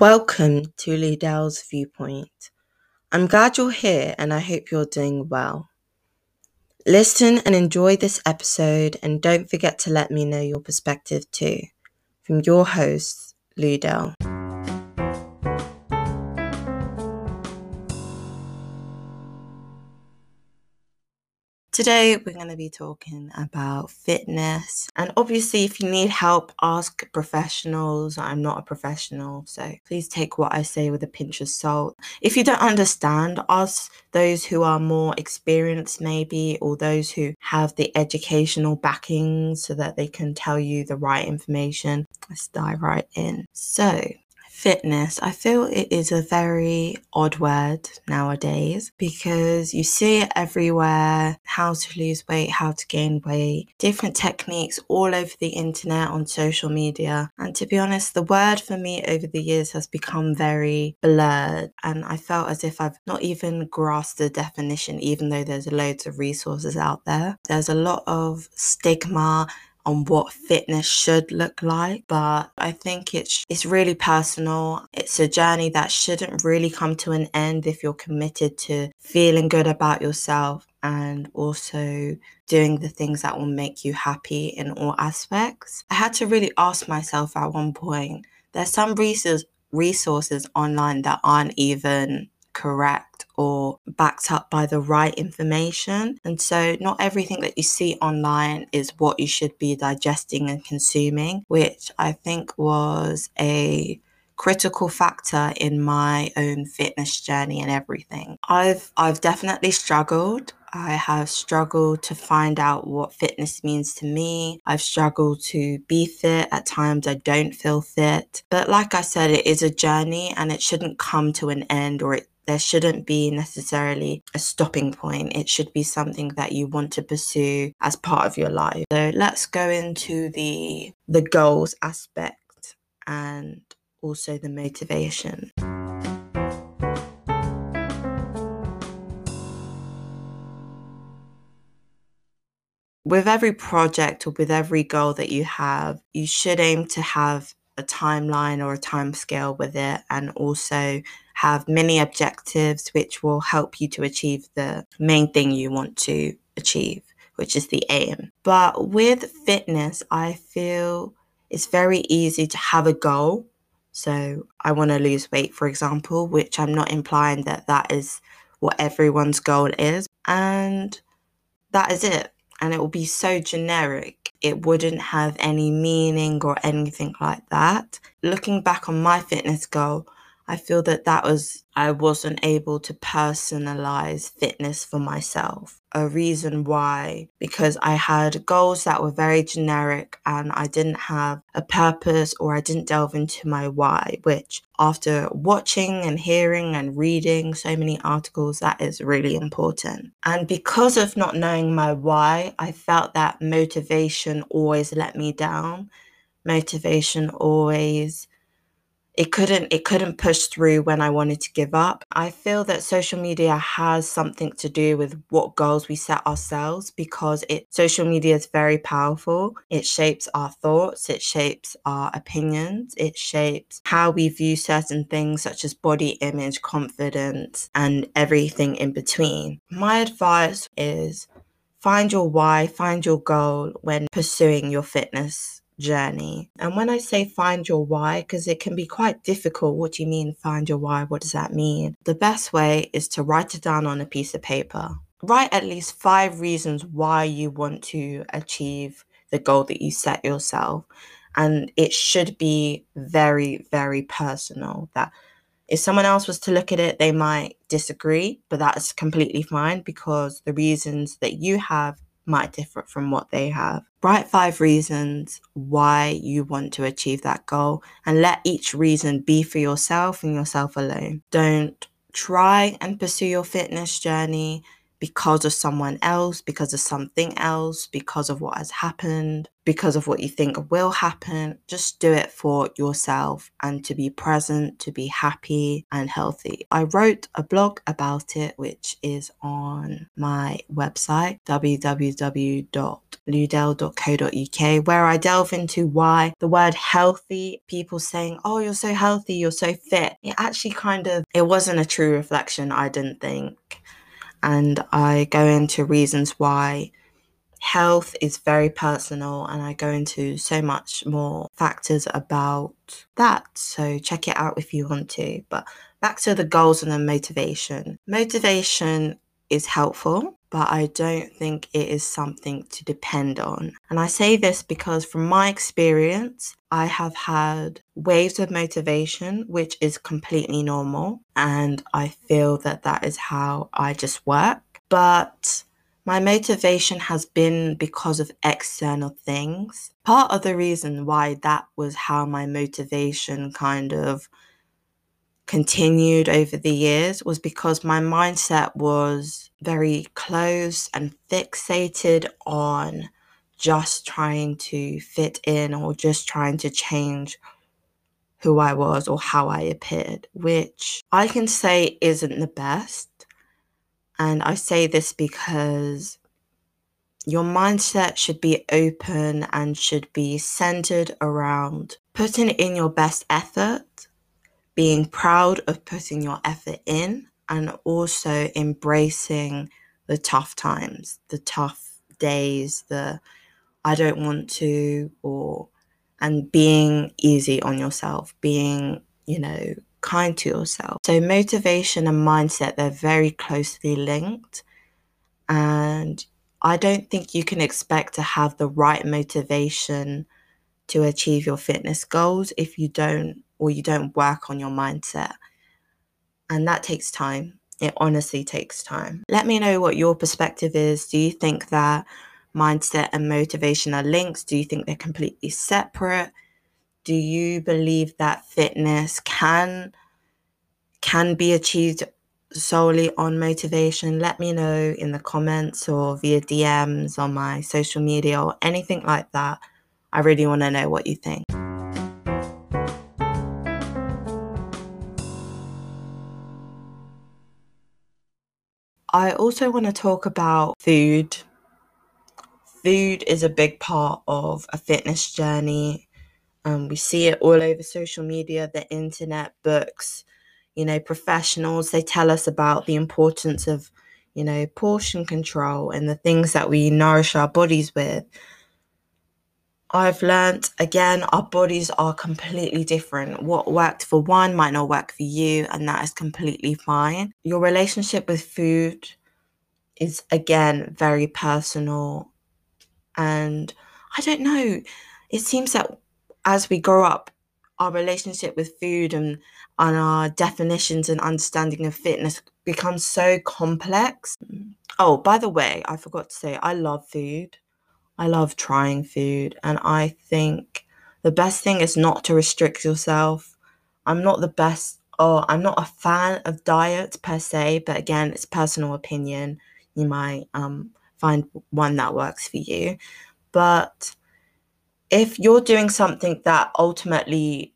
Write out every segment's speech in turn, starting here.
Welcome to Liddell's Viewpoint. I'm glad you're here and I hope you're doing well. Listen and enjoy this episode, and don't forget to let me know your perspective too. From your host, Liddell. Today, we're going to be talking about fitness. And obviously, if you need help, ask professionals. I'm not a professional, so please take what I say with a pinch of salt. If you don't understand, ask those who are more experienced, maybe, or those who have the educational backing so that they can tell you the right information. Let's dive right in. So, fitness, I feel it is a very odd word nowadays because you see it everywhere how to lose weight, how to gain weight, different techniques all over the internet, on social media. And to be honest, the word for me over the years has become very blurred. And I felt as if I've not even grasped the definition, even though there's loads of resources out there. There's a lot of stigma on what fitness should look like but i think it's it's really personal. It's a journey that shouldn't really come to an end if you're committed to feeling good about yourself and also doing the things that will make you happy in all aspects. I had to really ask myself at one point there's some resources resources online that aren't even correct or backed up by the right information. And so, not everything that you see online is what you should be digesting and consuming, which I think was a critical factor in my own fitness journey and everything. I've I've definitely struggled. I have struggled to find out what fitness means to me. I've struggled to be fit. At times I don't feel fit. But like I said, it is a journey and it shouldn't come to an end or it there shouldn't be necessarily a stopping point. It should be something that you want to pursue as part of your life. So let's go into the the goals aspect and also the motivation. With every project or with every goal that you have, you should aim to have a timeline or a time scale with it and also have many objectives which will help you to achieve the main thing you want to achieve, which is the aim. But with fitness, I feel it's very easy to have a goal. So I want to lose weight, for example, which I'm not implying that that is what everyone's goal is. And that is it. And it will be so generic, it wouldn't have any meaning or anything like that. Looking back on my fitness goal, I feel that that was, I wasn't able to personalize fitness for myself. A reason why, because I had goals that were very generic and I didn't have a purpose or I didn't delve into my why, which after watching and hearing and reading so many articles, that is really important. And because of not knowing my why, I felt that motivation always let me down. Motivation always it couldn't it couldn't push through when I wanted to give up. I feel that social media has something to do with what goals we set ourselves because it social media is very powerful. It shapes our thoughts, it shapes our opinions, it shapes how we view certain things such as body image, confidence, and everything in between. My advice is find your why, find your goal when pursuing your fitness journey. And when I say find your why, because it can be quite difficult, what do you mean find your why? What does that mean? The best way is to write it down on a piece of paper. Write at least five reasons why you want to achieve the goal that you set yourself. And it should be very, very personal. That if someone else was to look at it, they might disagree, but that's completely fine because the reasons that you have might differ from what they have. Write five reasons why you want to achieve that goal and let each reason be for yourself and yourself alone. Don't try and pursue your fitness journey because of someone else, because of something else, because of what has happened, because of what you think will happen. Just do it for yourself and to be present, to be happy and healthy. I wrote a blog about it, which is on my website, www.ludell.co.uk, where I delve into why the word healthy, people saying, Oh, you're so healthy, you're so fit. It actually kind of, it wasn't a true reflection, I didn't think and I go into reasons why health is very personal and I go into so much more factors about that. So check it out if you want to. But back to the goals and the motivation. Motivation is helpful, but I don't think it is something to depend on. And I say this because from my experience, I have had waves of motivation, which is completely normal. And I feel that that is how I just work. But my motivation has been because of external things. Part of the reason why that was how my motivation kind of continued over the years was because my mindset was very close and fixated on just trying to fit in or just trying to change who I was or how I appeared, which I can say isn't the best. And I say this because your mindset should be open and should be centered around putting in your best effort being proud of putting your effort in and also embracing the tough times, the tough days, the I don't want to, or and being easy on yourself, being, you know, kind to yourself. So, motivation and mindset, they're very closely linked. And I don't think you can expect to have the right motivation to achieve your fitness goals if you don't or you don't work on your mindset. And that takes time. It honestly takes time. Let me know what your perspective is. Do you think that mindset and motivation are linked? Do you think they're completely separate? Do you believe that fitness can can be achieved solely on motivation? Let me know in the comments or via DMs on my social media or anything like that. I really want to know what you think. I also want to talk about food. Food is a big part of a fitness journey. Um, we see it all over social media, the internet, books, you know, professionals. They tell us about the importance of, you know, portion control and the things that we nourish our bodies with. I've learned again, our bodies are completely different. What worked for one might not work for you, and that is completely fine. Your relationship with food is again very personal. And I don't know, it seems that as we grow up, our relationship with food and, and our definitions and understanding of fitness becomes so complex. Oh, by the way, I forgot to say, I love food. I love trying food, and I think the best thing is not to restrict yourself. I'm not the best, or I'm not a fan of diets per se, but again, it's personal opinion. You might um, find one that works for you. But if you're doing something that ultimately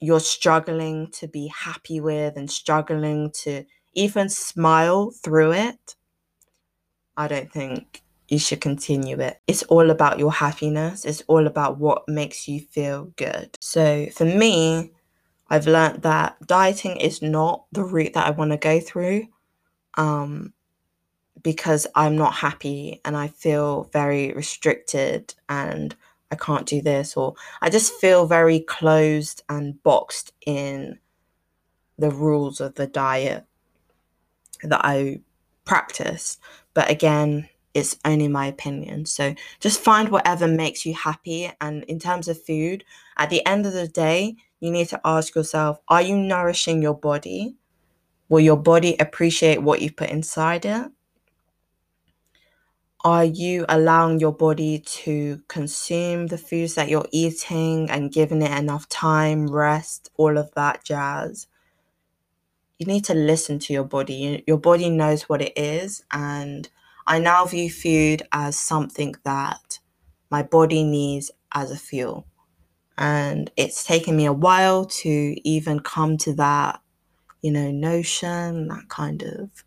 you're struggling to be happy with and struggling to even smile through it, I don't think you should continue it. It's all about your happiness, it's all about what makes you feel good. So for me, I've learned that dieting is not the route that I want to go through um, because I'm not happy and I feel very restricted and I can't do this, or I just feel very closed and boxed in the rules of the diet that I practice. But again, it's only my opinion. So just find whatever makes you happy. And in terms of food, at the end of the day, you need to ask yourself are you nourishing your body? Will your body appreciate what you put inside it? Are you allowing your body to consume the foods that you're eating and giving it enough time, rest, all of that jazz? you need to listen to your body. Your body knows what it is. And I now view food as something that my body needs as a fuel. And it's taken me a while to even come to that, you know, notion, that kind of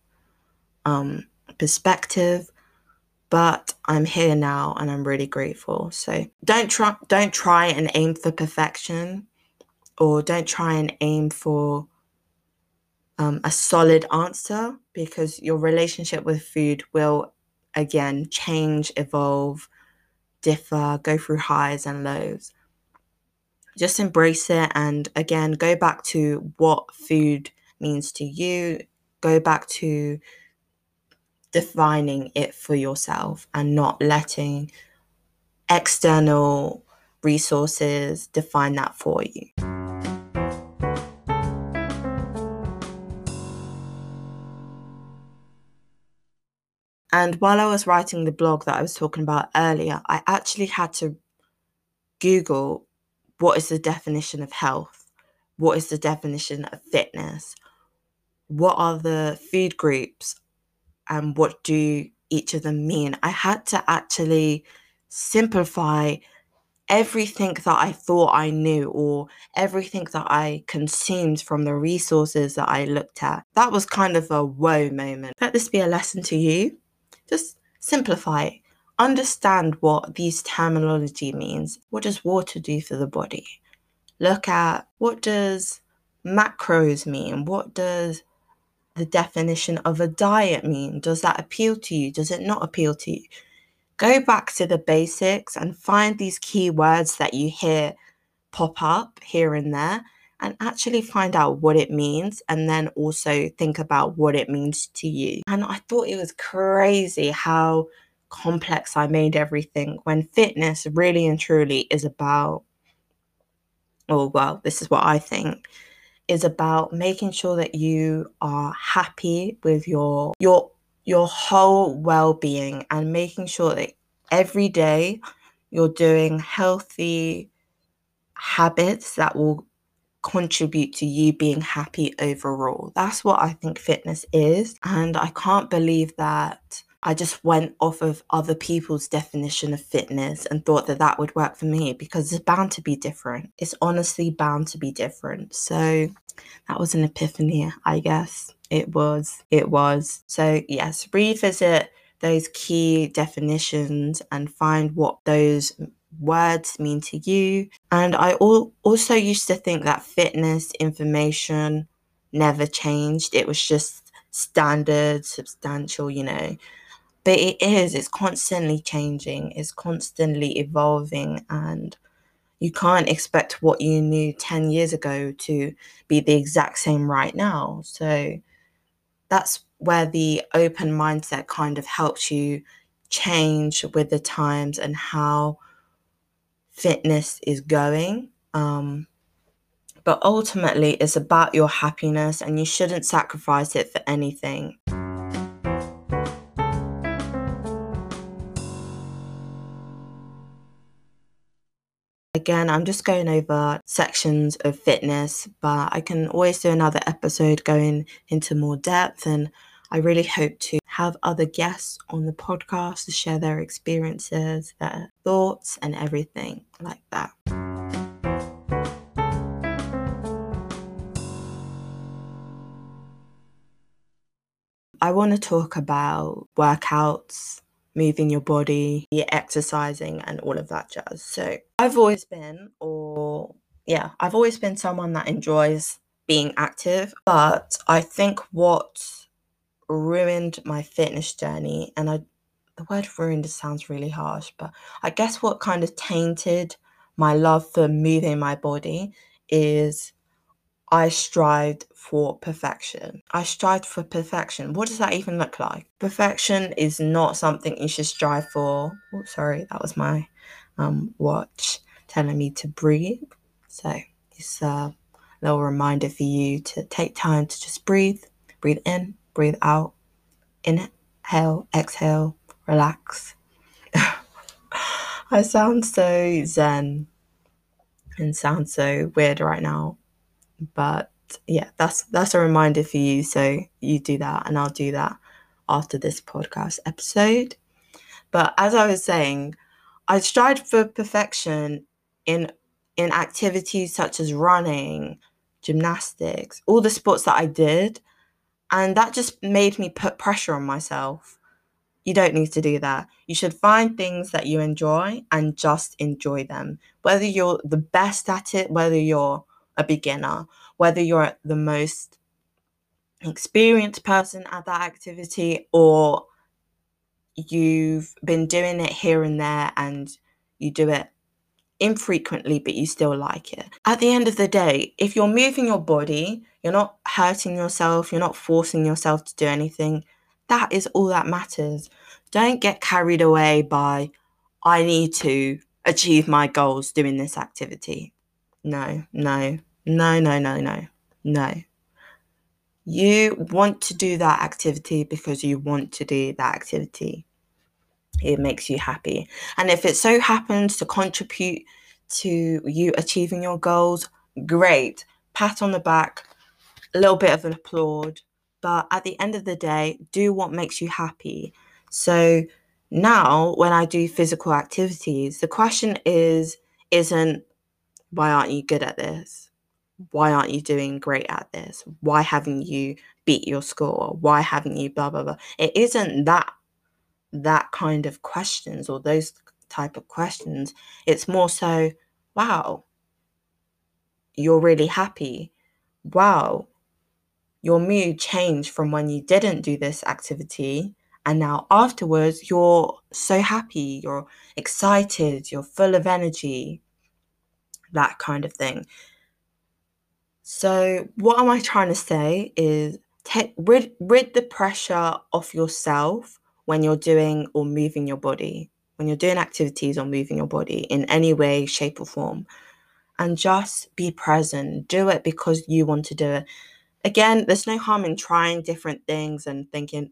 um, perspective. But I'm here now and I'm really grateful. So don't try don't try and aim for perfection or don't try and aim for um, a solid answer because your relationship with food will again change, evolve, differ, go through highs and lows. Just embrace it and again go back to what food means to you. Go back to defining it for yourself and not letting external resources define that for you. And while I was writing the blog that I was talking about earlier, I actually had to Google what is the definition of health? What is the definition of fitness? What are the food groups? And what do each of them mean? I had to actually simplify everything that I thought I knew or everything that I consumed from the resources that I looked at. That was kind of a whoa moment. Let this be a lesson to you just simplify. Understand what these terminology means. What does water do for the body? Look at what does macros mean? What does the definition of a diet mean? Does that appeal to you? Does it not appeal to you? Go back to the basics and find these key words that you hear pop up here and there and actually find out what it means and then also think about what it means to you. And I thought it was crazy how complex I made everything when fitness really and truly is about, or well, this is what I think is about making sure that you are happy with your your your whole well-being and making sure that every day you're doing healthy habits that will contribute to you being happy overall. That's what I think fitness is. And I can't believe that I just went off of other people's definition of fitness and thought that that would work for me because it's bound to be different. It's honestly bound to be different. So that was an epiphany, I guess. It was. It was. So, yes, revisit those key definitions and find what those words mean to you. And I al- also used to think that fitness information never changed, it was just standard, substantial, you know. But it is, it's constantly changing, it's constantly evolving, and you can't expect what you knew 10 years ago to be the exact same right now. So that's where the open mindset kind of helps you change with the times and how fitness is going. Um, but ultimately, it's about your happiness, and you shouldn't sacrifice it for anything. Again, I'm just going over sections of fitness, but I can always do another episode going into more depth. And I really hope to have other guests on the podcast to share their experiences, their thoughts, and everything like that. I want to talk about workouts, moving your body, exercising, and all of that jazz. So, I've always been, or yeah, I've always been someone that enjoys being active, but I think what ruined my fitness journey and I the word ruined sounds really harsh, but I guess what kind of tainted my love for moving my body is I strived for perfection. I strived for perfection. What does that even look like? Perfection is not something you should strive for. Oh, sorry, that was my um, watch telling me to breathe. So it's a little reminder for you to take time to just breathe, breathe in, breathe out. Inhale, exhale, relax. I sound so zen and sound so weird right now, but yeah, that's that's a reminder for you. So you do that, and I'll do that after this podcast episode. But as I was saying, I strive for perfection in in activities such as running, gymnastics, all the sports that I did, and that just made me put pressure on myself. You don't need to do that. You should find things that you enjoy and just enjoy them. Whether you're the best at it, whether you're a beginner, whether you're the most experienced person at that activity or you've been doing it here and there and you do it infrequently, but you still like it. At the end of the day, if you're moving your body, you're not hurting yourself, you're not forcing yourself to do anything, that is all that matters. Don't get carried away by, I need to achieve my goals doing this activity. No, no, no, no, no, no, no. You want to do that activity because you want to do that activity. It makes you happy. And if it so happens to contribute to you achieving your goals, great. Pat on the back, a little bit of an applaud. But at the end of the day, do what makes you happy. So now when I do physical activities, the question is isn't why aren't you good at this? Why aren't you doing great at this? Why haven't you beat your score? Why haven't you blah blah blah? It isn't that that kind of questions or those type of questions. It's more so, wow, you're really happy. Wow, your mood changed from when you didn't do this activity and now afterwards you're so happy, you're excited, you're full of energy, that kind of thing. So, what am I trying to say is take rid, rid the pressure off yourself when you're doing or moving your body, when you're doing activities or moving your body in any way, shape, or form. And just be present. Do it because you want to do it. Again, there's no harm in trying different things and thinking,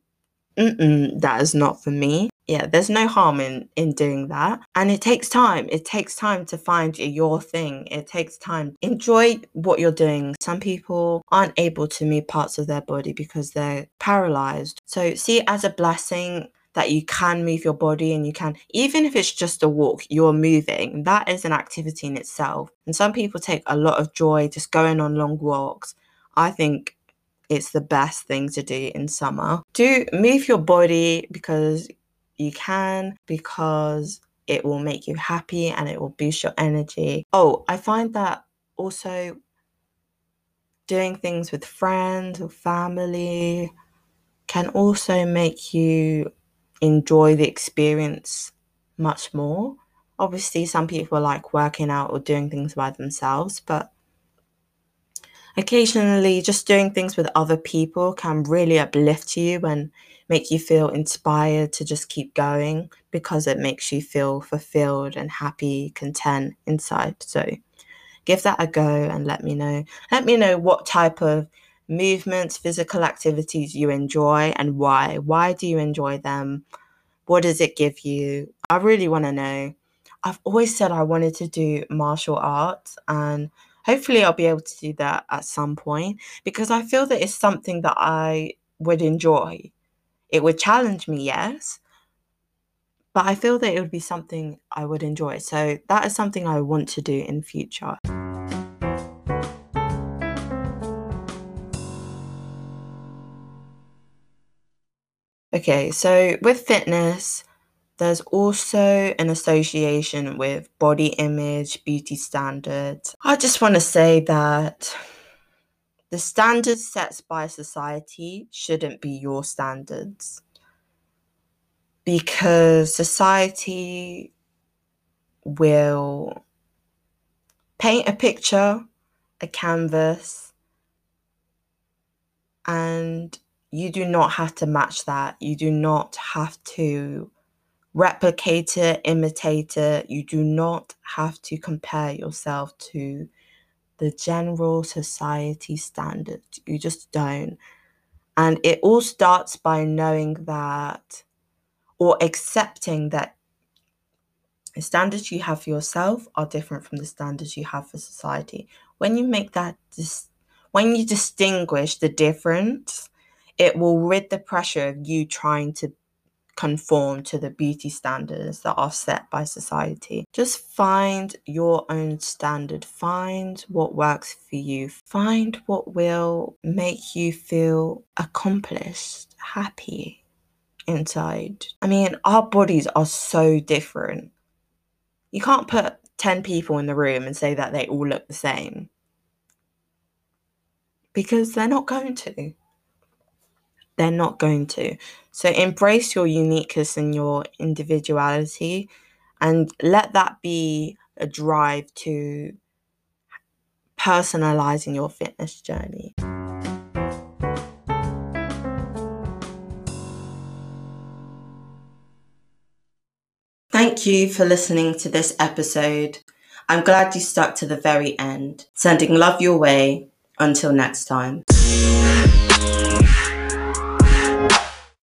Mm-mm, that is not for me. Yeah, there's no harm in in doing that. And it takes time. It takes time to find your thing. It takes time. Enjoy what you're doing. Some people aren't able to move parts of their body because they're paralyzed. So see it as a blessing that you can move your body and you can even if it's just a walk you're moving that is an activity in itself and some people take a lot of joy just going on long walks i think it's the best thing to do in summer. Do move your body because you can, because it will make you happy and it will boost your energy. Oh, I find that also doing things with friends or family can also make you enjoy the experience much more. Obviously, some people like working out or doing things by themselves, but occasionally just doing things with other people can really uplift you and make you feel inspired to just keep going because it makes you feel fulfilled and happy, content inside. So give that a go and let me know. Let me know what type of movements, physical activities you enjoy and why. Why do you enjoy them? What does it give you? I really want to know. I've always said I wanted to do martial arts and hopefully I'll be able to do that at some point because I feel that it's something that I would enjoy. It would challenge me, yes, but I feel that it would be something I would enjoy. So that is something I want to do in future. Okay, so with fitness, there's also an association with body image, beauty standards. I just want to say that the standards set by society shouldn't be your standards because society will paint a picture, a canvas, and you do not have to match that. You do not have to replicate it, imitate it. You do not have to compare yourself to the general society standard. You just don't. And it all starts by knowing that or accepting that the standards you have for yourself are different from the standards you have for society. When you make that dis- when you distinguish the difference, it will rid the pressure of you trying to conform to the beauty standards that are set by society. Just find your own standard, find what works for you, find what will make you feel accomplished, happy inside. I mean, our bodies are so different. You can't put 10 people in the room and say that they all look the same because they're not going to they're not going to. So embrace your uniqueness and your individuality and let that be a drive to personalizing your fitness journey. Thank you for listening to this episode. I'm glad you stuck to the very end. Sending love your way. Until next time.